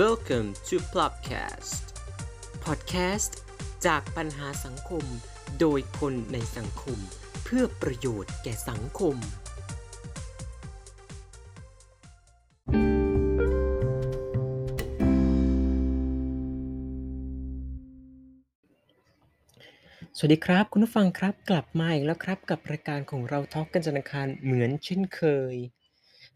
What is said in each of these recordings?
Welcome to Plopcast Podcast จากปัญหาสังคม โดยคนในสังคม เพื่อประโยชน์แก่สังคม สวัสดีครับ คุณผู้ฟังครับกลับมาอีกแล้วครับกับรายการของเราทอล์กกันจันทร์คารเหมือนเช่นเคย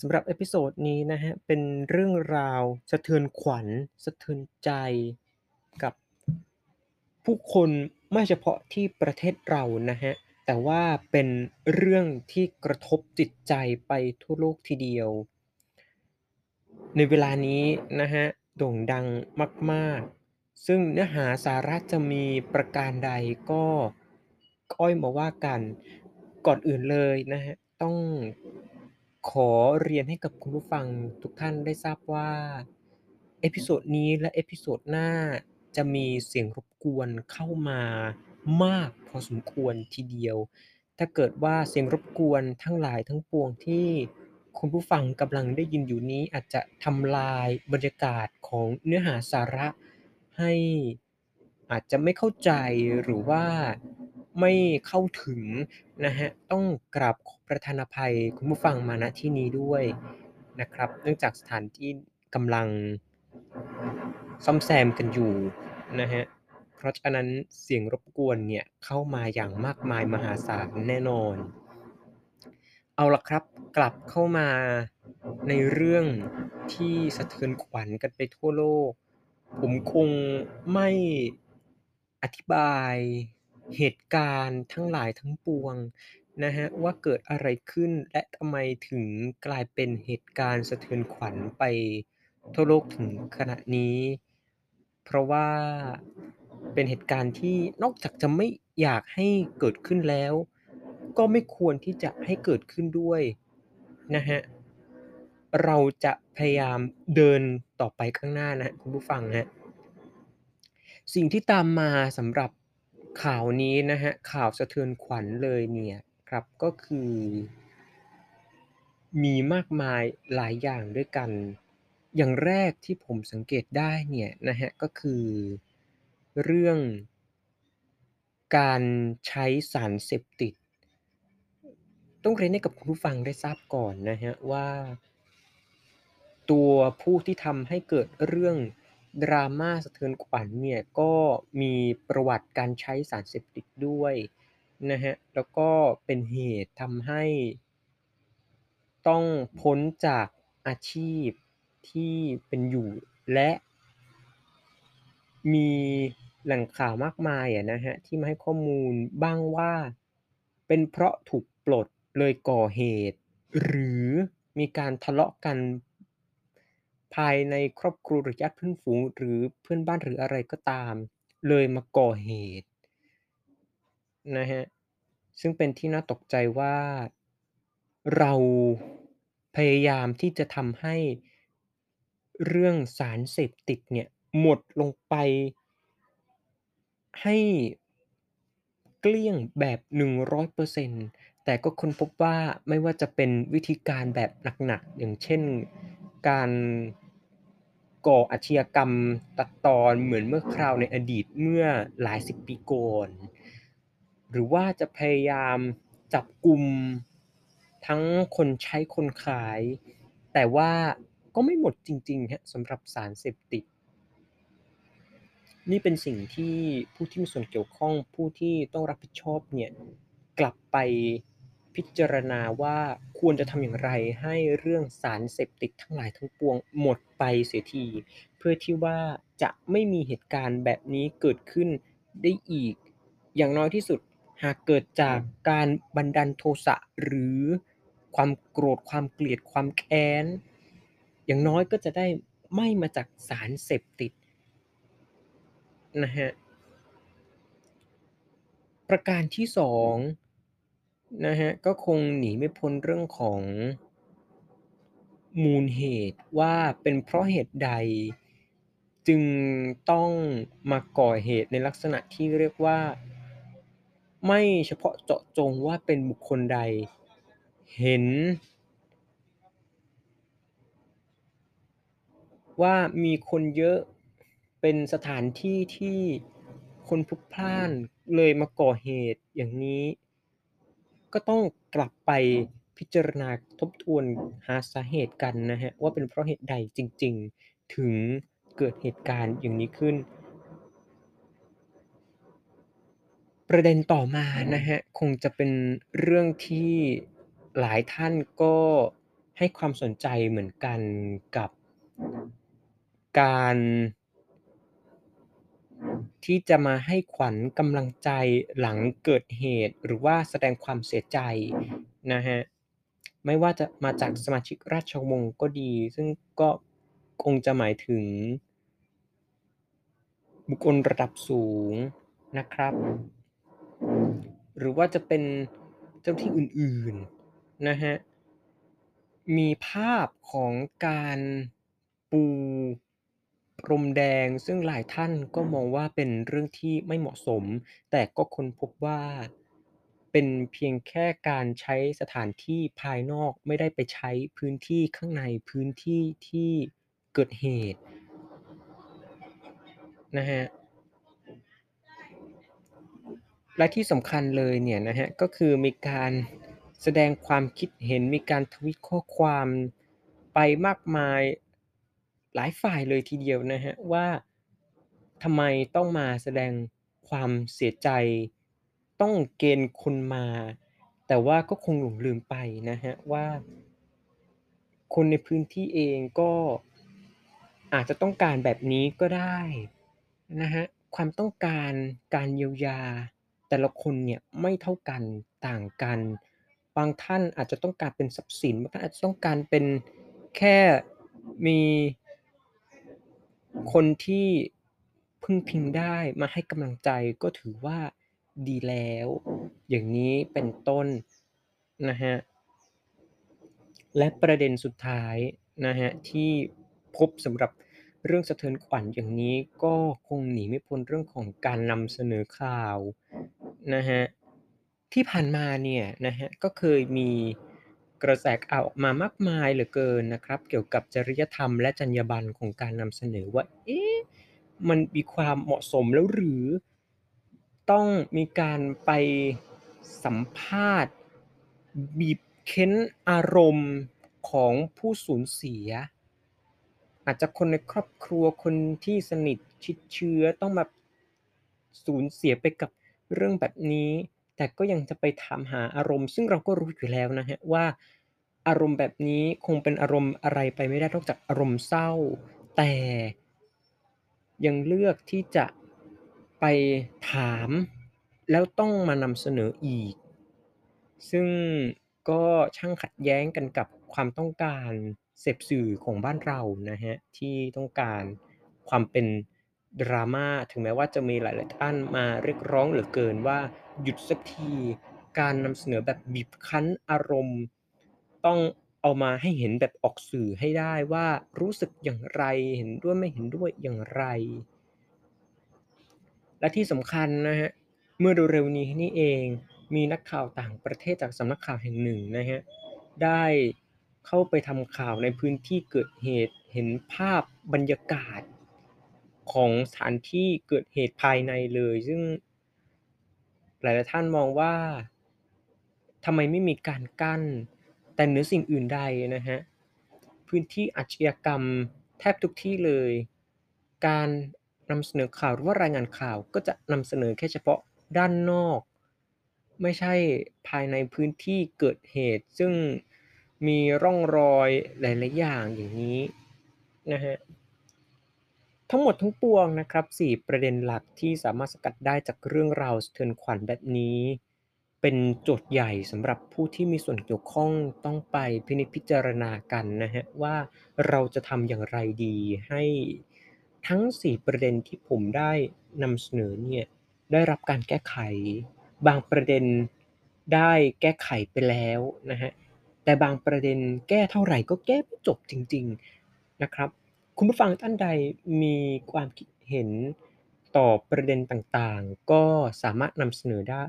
สำหรับ episode นี้นะฮะเป็นเรื่องราวสะเทือนขวัญ สะเทือนใจกับผู้คนไม่เฉพาะที่ประเทศเรานะฮะแต่ว่าเป็นเรื่องที่กระทบจิตใจไปทั่วโลกทีเดียว ในเวลานี้นะฮะโด่งดังมาก ๆ ซึ่งเนื้อหาสาระจะมีประการใดก็ค่อยมาว่ากันก่อนอื่นเลยนะฮะต้อง ขอเรียนให้กับคุณผู้ฟังทุกท่านได้ทราบว่า episode นี้และ episode หน้าจะมีเสียงรบกวนเข้ามามากพอสมควรทีเดียว ถ้าเกิดว่าเสียงรบกวนทั้งหลายทั้งปวงที่คุณผู้ฟังกำลังได้ยินอยู่นี้อาจจะทำลายบรรยากาศของเนื้อหาสาระให้อาจจะไม่เข้าใจหรือว่า ไม่เข้าถึงนะฮะต้องกราบประทานภัยคุณผู้ฟังมาณที่นี้ด้วยนะครับ เนื่องจากสถานที่กำลังซ่อมแซมกันอยู่นะฮะเพราะฉะนั้นเสียงรบกวนเนี่ยเข้ามาอย่างมากมายมหาศาลแน่นอน เอาละครับกลับเข้ามาในเรื่องที่สะเทือนขวัญกันไปทั่วโลก ผมคงไม่อธิบาย เหตุการณ์ทั้งหลายทั้งปวงนะฮะว่าเกิดอะไรขึ้นและทำไมถึงกลายเป็นเหตุการณ์สะเทือนขวัญไปทั่วโลกถึงขณะนี้ เพราะว่าเป็นเหตุการณ์ที่นอกจากจะไม่อยากให้เกิดขึ้นแล้ว ก็ไม่ควรที่จะให้เกิดขึ้นด้วยนะฮะเราจะพยายามเดินต่อไปข้างหน้านะคุณผู้ฟังฮะสิ่งที่ตามมาสำหรับ ข่าวนี้นะฮะ ข่าวสะเทือนขวัญเลยเนี่ยครับก็คือ มีมากมายหลายอย่างด้วยกัน อย่างแรกที่ผมสังเกตได้เนี่ยนะฮะก็คือเรื่องการใช้สารเสพติด ต้องเรียนให้กับคุณผู้ฟังได้ทราบก่อนนะฮะว่า ตัวผู้ที่ทำให้เกิดเรื่อง ดราม่าสะเทือนขวัญเนี่ยก็มีประวัติการใช้สารเสพติดด้วยนะฮะแล้วก็เป็นเหตุทำให้ ต้องพ้นจากอาชีพที่เป็นอยู่และมีแหล่งข่าวมากมายอะนะฮะที่มาให้ข้อมูลบ้างว่า เป็นเพราะถูกปลดเลยก่อเหตุ หรือมีการทะเลาะกัน ภายในครอบครัวหรือญาติเพื่อนฝูงหรือเพื่อนบ้านหรืออะไรก็ตาม เลยมาก่อเหตุนะฮะซึ่งเป็นที่น่าตกใจว่า เราพยายามที่จะทำให้เรื่องสารเสพติดเนี่ยหมดลงไปให้เกลี้ยงแบบ 100%แต่ก็ค้นพบว่าไม่ว่าจะเป็นวิธีการแบบหนักๆ อย่างเช่นการ ก่ออาชญากรรมตัดตอนเหมือนเมื่อคราวในอดีตเมื่อหลายสิบปีก่อน หรือว่าจะพยายามจับกลุ่มทั้งคนใช้คนขาย แต่ว่าก็ไม่หมดจริงๆฮะสำหรับสารเสพติด นี่เป็นสิ่งที่ผู้ที่มีส่วนเกี่ยวข้องผู้ที่ต้องรับผิดชอบเนี่ยกลับไป พิจารณาว่าควรจะทำอย่างไรให้เรื่องสารเสพติดทั้งหลายทั้งปวงหมดไปเสียที เพื่อที่ว่าจะไม่มีเหตุการณ์แบบนี้เกิดขึ้นได้อีก อย่างน้อยที่สุดหากเกิดจากการบันดาลโทสะหรือความโกรธความเกลียดความแค้น อย่างน้อยก็จะได้ไม่มาจากสารเสพติดนะฮะประการที่สอง นะฮะ ก็คงหนีไม่พ้นเรื่องของมูลเหตุว่าเป็นเพราะเหตุใดจึงต้องมาก่อเหตุในลักษณะที่เรียกว่า ไม่เฉพาะเจาะจงว่าเป็นบุคคลใด เห็น ว่ามีคนเยอะเป็นสถานที่ที่คนพลุกพล่านเลยมาก่อเหตุอย่างนี้ ก็ต้องกลับไปพิจารณาทบทวนหาสาเหตุกันนะครับว่าเป็นเพราะเหตุใดจริง ๆ ถึงเกิดเหตุการณ์อย่างนี้ขึ้น ประเด็นต่อมานะครับคงจะเป็นเรื่องที่หลายท่านก็ให้ความสนใจเหมือนกันกับการ ที่จะมาให้ขวัญกำลังใจหลังเกิดเหตุ หรือว่าแสดงความเสียใจนะครับไม่ว่าจะมาจากสมาชิกราชวงศ์ก็ดี ซึ่งก็คงจะหมายถึง บุคคลระดับสูงนะครับ หรือว่าจะเป็นเจ้าที่อื่นๆนะครับมีภาพของการปู พรมแดง ซึ่งหลายท่านก็มองว่าเป็นเรื่องที่ไม่เหมาะสม แต่ก็ค้นพบว่า เป็นเพียงแค่การใช้สถานที่ภายนอกไม่ได้ไปใช้พื้นที่ข้างในพื้นที่ที่เกิดเหตุนะครับและที่สำคัญเลยเนี่ยนะครับก็คือมีการแสดงความคิดเห็นมีการทวิตข้อความไปมากมาย หลายฝ่ายเลยทีเดียวนะครับว่าทำไมต้องมาแสดงความเสียใจ ต้องเกณฑ์คนมา แต่ว่าก็คงหลงลืมไปนะครับว่า คนในพื้นที่เองก็อาจจะต้องการแบบนี้ก็ได้นะครับความต้องการการเยียวยา แต่ละคนเนี่ยไม่เท่ากันต่างกัน บางท่านอาจจะต้องการเป็นทรัพย์สินบางท่านอาจจะต้องการเป็นแค่มี คนที่พึ่งพิงได้มาให้กำลังใจก็ถือว่าดีแล้ว อย่างนี้เป็นต้นนะครับและประเด็นสุดท้ายนะครับที่พบสำหรับเรื่องสะเทือนขวัญอย่างนี้ก็คงหนีไม่พ้นเรื่องของการนำเสนอข่าวนะครับที่ผ่านมาเนี่ยนะครับก็เคยมี กระแสข่าวออกมามากมายเหลือเกินนะครับ เกี่ยวกับจริยธรรมและจรรยาบรรณของการนำเสนอว่าเอ๊ะมันมีความเหมาะสมแล้วหรือ ต้องมีการไปสัมภาษณ์ บีบเค้นอารมณ์ของผู้สูญเสีย อาจจะคนในครอบครัวคนที่สนิทชิดเชื้อต้องมาสูญเสียไปกับเรื่องแบบนี้ แต่ก็ยังจะไปถามหาอารมณ์ ซึ่งเราก็รู้อยู่แล้วนะครับว่าอารมณ์แบบนี้คงเป็นอารมณ์อะไรไปไม่ได้นอกจากอารมณ์เศร้า แต่ยังเลือกที่จะไปถาม แล้วต้องมานำเสนออีก ซึ่งก็ช่างขัดแย้งกันกับความต้องการเสพสื่อของบ้านเรานะครับที่ต้องการความเป็น drama ถึงแม้ว่าจะมีหลาย ๆ ท่านมาเรียกร้องเหลือเกินว่าหยุดสักทีการนำเสนอแบบบีบคั้นอารมณ์ ต้องเอามาให้เห็นแบบออกสื่อให้ได้ว่ารู้สึกอย่างไรเห็นด้วยไม่เห็นด้วยอย่างไร และที่สำคัญนะครับเมื่อเร็วๆนี้นี่เองมีนักข่าวต่างประเทศจากสำนักข่าวแห่งหนึ่งนะครับได้เข้าไปทำข่าวในพื้นที่เกิดเหตุเห็นภาพบรรยากาศ ของสถานที่เกิดเหตุภายในเลย ซึ่งหลายๆท่านมองว่าทำไมไม่มีการกั้น แต่เหนือสิ่งอื่นใดนะครับพื้นที่อาชญากรรมแทบทุกที่เลย การนำเสนอข่าวหรือว่ารายงานข่าวก็จะนำเสนอแค่เฉพาะด้านนอก ไม่ใช่ภายในพื้นที่เกิดเหตุ ซึ่งมีร่องรอยหลาย ๆ อย่างอย่างนี้นะครับ ทั้งหมดทั้งปวงนะครับ4ประเด็นหลักที่สามารถสกัดได้จากเรื่องราวสะเทือนขวัญแบบนี้ เป็นโจทย์ใหญ่สำหรับผู้ที่มีส่วนเกี่ยวข้องต้องไปพินิจพิจารณากันนะครับว่าเราจะทำอย่างไรดีให้ทั้ง 4 ประเด็นที่ผมได้นำเสนอเนี่ยได้รับการแก้ไข บางประเด็นได้แก้ไขไปแล้วนะครับแต่บางประเด็นแก้เท่าไหร่ก็แก้ไม่จบจริง ๆนะครับ คุณผู้ฟังท่านใดมีความคิดเห็นต่อประเด็นต่างๆ ก็สามารถนำเสนอได้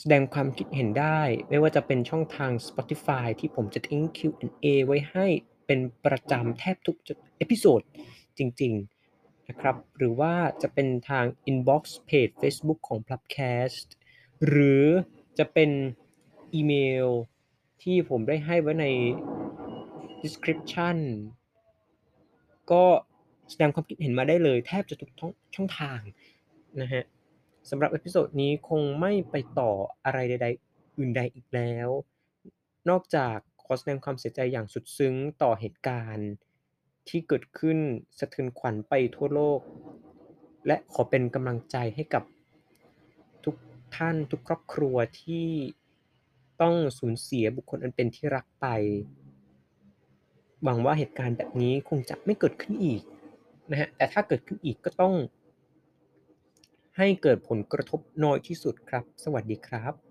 แสดงความคิดเห็นได้ ไม่ว่าจะเป็นช่องทาง Spotify ที่ผมจะทิ้ง Q&A ไว้ให้เป็นประจำแทบทุก episode จริง ๆ นะครับ หรือว่าจะเป็นทาง inbox เพจเฟซบุ๊กของ Pubcast หรือจะเป็นอีเมลที่ผมได้ให้ไว้ใน description ก็แสดงความคิดเห็นมาได้เลยแทบจะทุกช่องทางนะครับสำหรับ episode นี้คงไม่ไปต่ออะไรใด ๆ อื่นใดอีกแล้ว นอกจากขอแสดงความเสียใจอย่างสุดซึ้งต่อเหตุการณ์ ที่เกิดขึ้นสะเทือนขวัญไปทั่วโลก และขอเป็นกำลังใจให้กับทุกท่านทุกครอบครัวที่ต้องสูญเสียบุคคลอันเป็นที่รักไป หวังว่าเหตุการณ์แบบนี้คงจะไม่เกิดขึ้นอีกนะฮะแต่ถ้าเกิดขึ้นอีกก็ต้อง ให้เกิดผลกระทบน้อยที่สุดครับ สวัสดีครับ